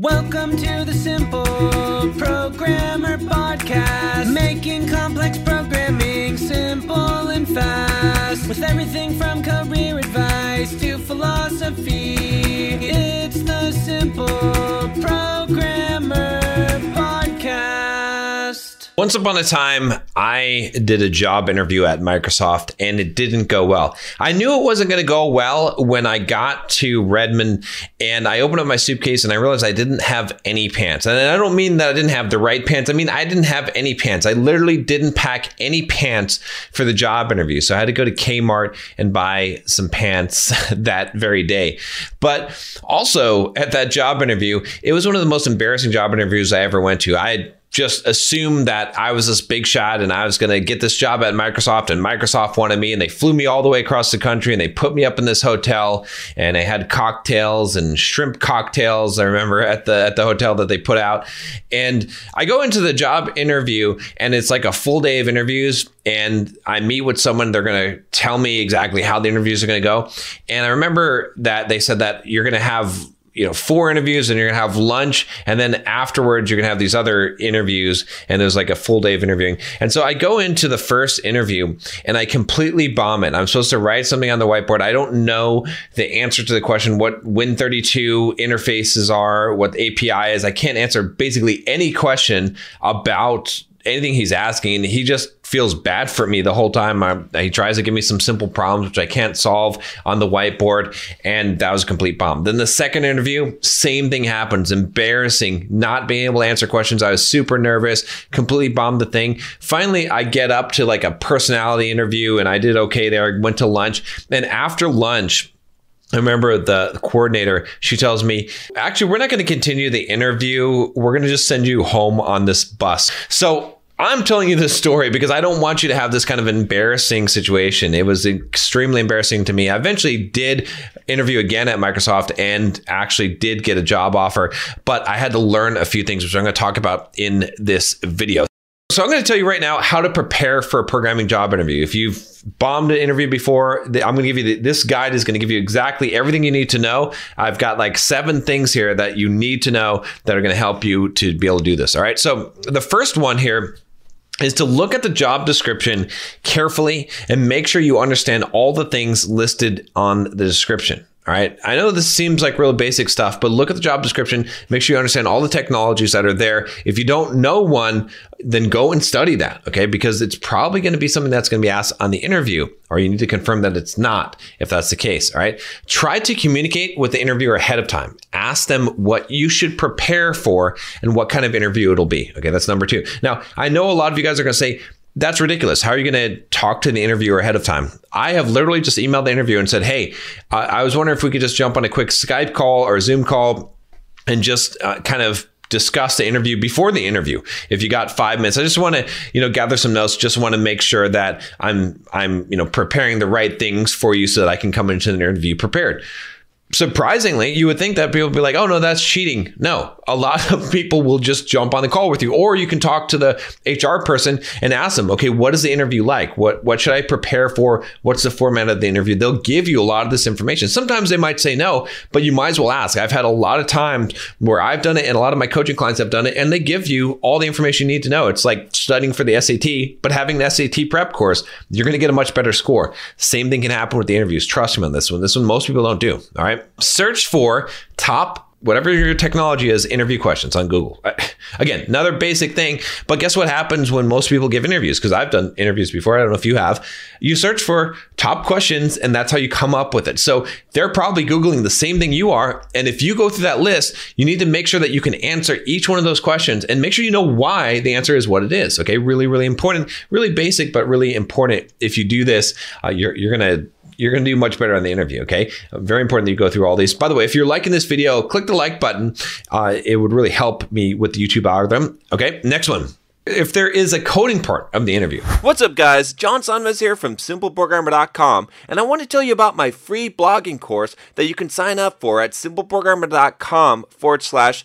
Welcome to the Simple Programmer Podcast, making complex programming simple and fast. With everything from career advice to philosophy, it's the Simple Programmer Once upon a time, I did a job interview at Microsoft and it didn't go well. I knew it wasn't going to go well when I got to Redmond and I opened up my suitcase and I realized I didn't have any pants. And I don't mean that I didn't have the right pants. I mean, I didn't have any pants. I literally didn't pack any pants for the job interview. So I had to go to Kmart and buy some pants that very day. But also at that job interview, it was one of the most embarrassing job interviews I ever went to. I had just assumed that I was this big shot and I was going to get this job at Microsoft and Microsoft wanted me and they flew me all the way across the country and they put me up in this hotel and they had cocktails and shrimp cocktails I remember at the at the hotel that they put out. And I go into the job interview and it's like a full day of interviews and I meet with someone they're going to tell me exactly how the interviews are going to go. And I remember that they said that you're going to have you know four interviews and you're gonna have lunch and then afterwards you're gonna have these other interviews and there's like a full day of interviewing. And so i go into the first interview and i completely bomb it. I'm supposed to write something on the whiteboard. I don't know the answer to the question what win32 interfaces are what api is. I can't answer basically any question about anything he's asking. He just feels bad for me the whole time. I, he tries to give me some simple problems, which I can't solve on the whiteboard. And that was a complete bomb. Then the second interview, same thing happens. Embarrassing, not being able to answer questions. I was super nervous, completely bombed the thing. Finally, I get up to like a personality interview and I did okay there. I went to lunch. And after lunch, I remember the coordinator, she tells me, actually, we're not going to continue the interview. We're going to just send you home on this bus. So I'm telling you this story because I don't want you to have this kind of embarrassing situation. It was extremely embarrassing to me. I eventually did interview again at Microsoft and actually did get a job offer, but I had to learn a few things, which I'm going to talk about in this video. So I'm going to tell you right now how to prepare for a programming job interview. If you've bombed an interview before, I'm going to give you the, this guide is going to give you exactly everything you need to know. I've got like seven things here that you need to know that are going to help you to be able to do this. All right. So the first one here is to look at the job description carefully and make sure you understand all the things listed on the description. All right. I know this seems like real basic stuff, but look at the job description. Make sure you understand all the technologies that are there. If you don't know one, then go and study that. Okay. Because it's probably going to be something that's going to be asked on the interview, or you need to confirm that it's not if that's the case. All right. Try to communicate with the interviewer ahead of time. Ask them what you should prepare for and what kind of interview it'll be. Okay. That's number two. Now, I know a lot of you guys are going to say, that's ridiculous. How are you going to talk to the interviewer ahead of time? I have literally just emailed the interviewer and said, Hey, I, was wondering if we could just jump on a quick Skype call or Zoom call and just uh, kind of discuss the interview before the interview if you got five minutes i just want to you know gather some notes just want to make sure that i'm i'm you know preparing the right things for you so that i can come into the interview prepared surprisingly, you would think that people would be like, oh, no, that's cheating. No, a lot of people will just jump on the call with you. Or you can talk to the HR person and ask them, okay, what is the interview like? What, what should I prepare for? What's the format of the interview? They'll give you a lot of this information. Sometimes they might say no, but you might as well ask. I've had a lot of times where I've done it and a lot of my coaching clients have done it and they give you all the information you need to know. It's like studying for the SAT, but having the SAT prep course, you're going to get a much better score. Same thing can happen with the interviews. Trust me on this one. This one most people don't do. All right. Search for top whatever your technology is, interview questions on Google. Again, another basic thing, but guess what happens when most people give interviews? Because I've done interviews before. I don't know if you have. You search for top questions, and that's how you come up with it. So they're probably Googling the same thing you are. And if you go through that list, you need to make sure that you can answer each one of those questions and make sure you know why the answer is what it is. Okay, really, really important, really basic, but really important. If you do this, uh, you're, you're going to you're going to do much better on the interview. Okay. Very important that you go through all these. By the way, if you're liking this video, click the like button. Uh, it would really help me with the YouTube algorithm. Okay. Next one if there is a coding part of the interview. What's up, guys? John Sonmez here from SimpleProgrammer.com, and I want to tell you about my free blogging course that you can sign up for at SimpleProgrammer.com forward slash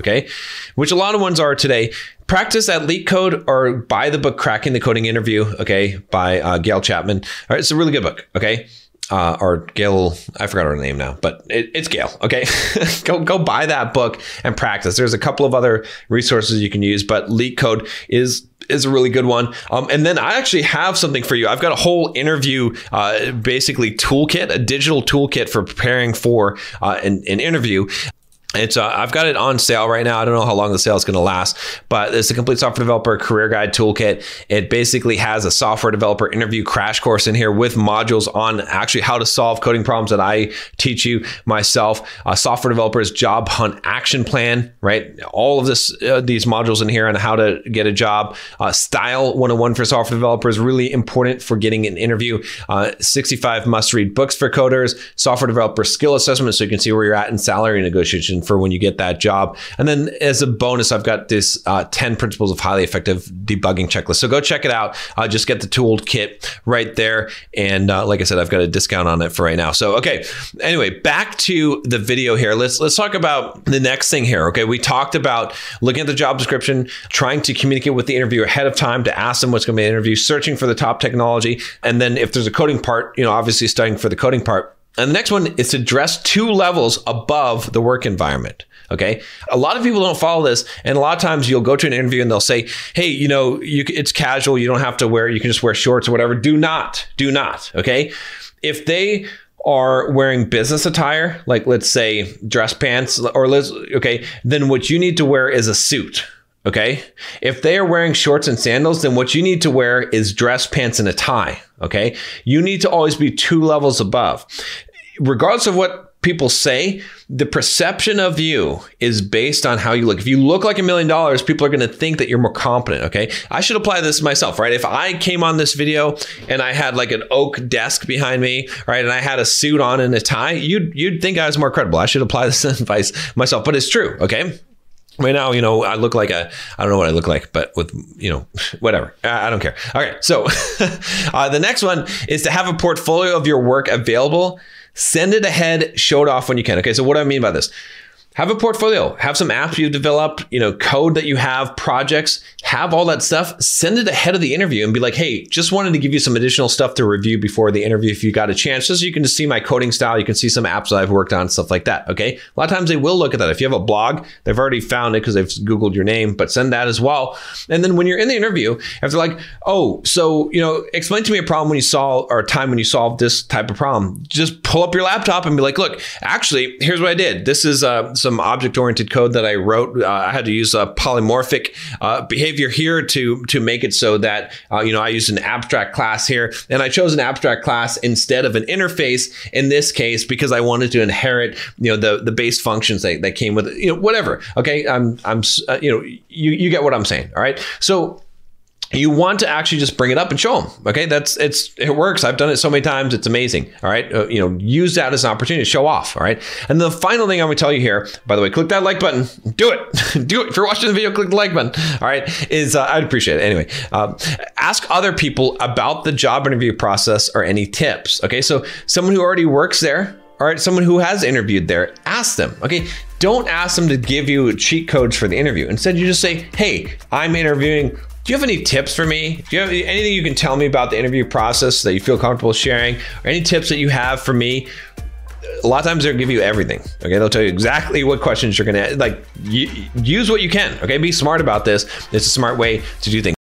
Okay, which a lot of ones are today. Practice at LeetCode or buy the book Cracking the Coding Interview, okay, by uh, Gail Chapman. All right, it's a really good book, okay? Uh, or Gail, I forgot her name now, but it, it's Gail. Okay, go go buy that book and practice. There's a couple of other resources you can use, but LeetCode is is a really good one. Um, and then I actually have something for you. I've got a whole interview, uh, basically toolkit, a digital toolkit for preparing for uh, an, an interview. It's uh, I've got it on sale right now. I don't know how long the sale is going to last, but it's a complete software developer career guide toolkit. It basically has a software developer interview crash course in here with modules on actually how to solve coding problems that I teach you myself. A software developer's job hunt action plan, right? All of this uh, these modules in here on how to get a job. Uh, style 101 for software developers really important for getting an interview. Uh, 65 must read books for coders. Software developer skill assessment so you can see where you're at in salary negotiation for when you get that job. And then as a bonus, I've got this uh, 10 principles of highly effective debugging checklist. So go check it out. Uh, just get the tool kit right there. And uh, like I said, I've got a discount on it for right now. So, okay. Anyway, back to the video here. Let's, let's talk about the next thing here. Okay. We talked about looking at the job description, trying to communicate with the interviewer ahead of time to ask them what's going to be an interview, searching for the top technology. And then if there's a coding part, you know, obviously studying for the coding part and the next one is to dress two levels above the work environment. Okay. A lot of people don't follow this. And a lot of times you'll go to an interview and they'll say, Hey, you know, you, it's casual. You don't have to wear, you can just wear shorts or whatever. Do not, do not. Okay. If they are wearing business attire, like let's say dress pants or let's, okay, then what you need to wear is a suit. Okay. If they are wearing shorts and sandals, then what you need to wear is dress pants and a tie. Okay. You need to always be two levels above regardless of what people say, the perception of you is based on how you look. If you look like a million dollars, people are going to think that you're more competent. Okay. I should apply this myself, right? If I came on this video and I had like an oak desk behind me, right, and I had a suit on and a tie, you'd you'd think I was more credible. I should apply this advice myself, but it's true. Okay. Right now, you know, I look like a, I don't know what I look like, but with, you know, whatever. I, don't care. All right. So uh, the next one is to have a portfolio of your work available Send it ahead, show it off when you can. Okay, so what do I mean by this? Have a portfolio. Have some apps you've developed you know code that you have projects. Have all that stuff. Send it ahead of the interview and be like hey just wanted to give you some additional stuff to review before the interview if you got a chance just so you can just see my coding style. You can see some apps that i've worked on stuff like that. Okay? A lot of times they will look at that. If you have a blog they've already found it because they've googled your name but send that as well. And then when you're in the interview if they're like oh so you know explain to me a problem when you solve or a time when you solved this type of problem. Just pull up your laptop and be like look actually here's what i did. This is uh, some object oriented code that I wrote. Uh, I had to use a polymorphic uh, behavior here to to make it so that uh, you know I used an abstract class here, and I chose an abstract class instead of an interface in this case because I wanted to inherit you know the the base functions that, that came with it, you know whatever. Okay, I'm I'm uh, you know you you get what I'm saying. All right, so you want to actually just bring it up and show them. Okay, that's it's it works. I've done it so many times. It's amazing. All right, uh, you know, use that as an opportunity to show off. All right, and the final thing I'm going to tell you here. By the way, click that like button. Do it. Do it. If you're watching the video, click the like button. All right, is uh, I'd appreciate it. Anyway, um, ask other people about the job interview process or any tips. Okay, so someone who already works there. All right, someone who has interviewed there, ask them. Okay, don't ask them to give you cheat codes for the interview. Instead, you just say, "Hey, I'm interviewing do you have any tips for me? Do you have anything you can tell me about the interview process that you feel comfortable sharing, or any tips that you have for me? A lot of times they'll give you everything. Okay, they'll tell you exactly what questions you're gonna like. use what you can. Okay, be smart about this. It's a smart way to do things.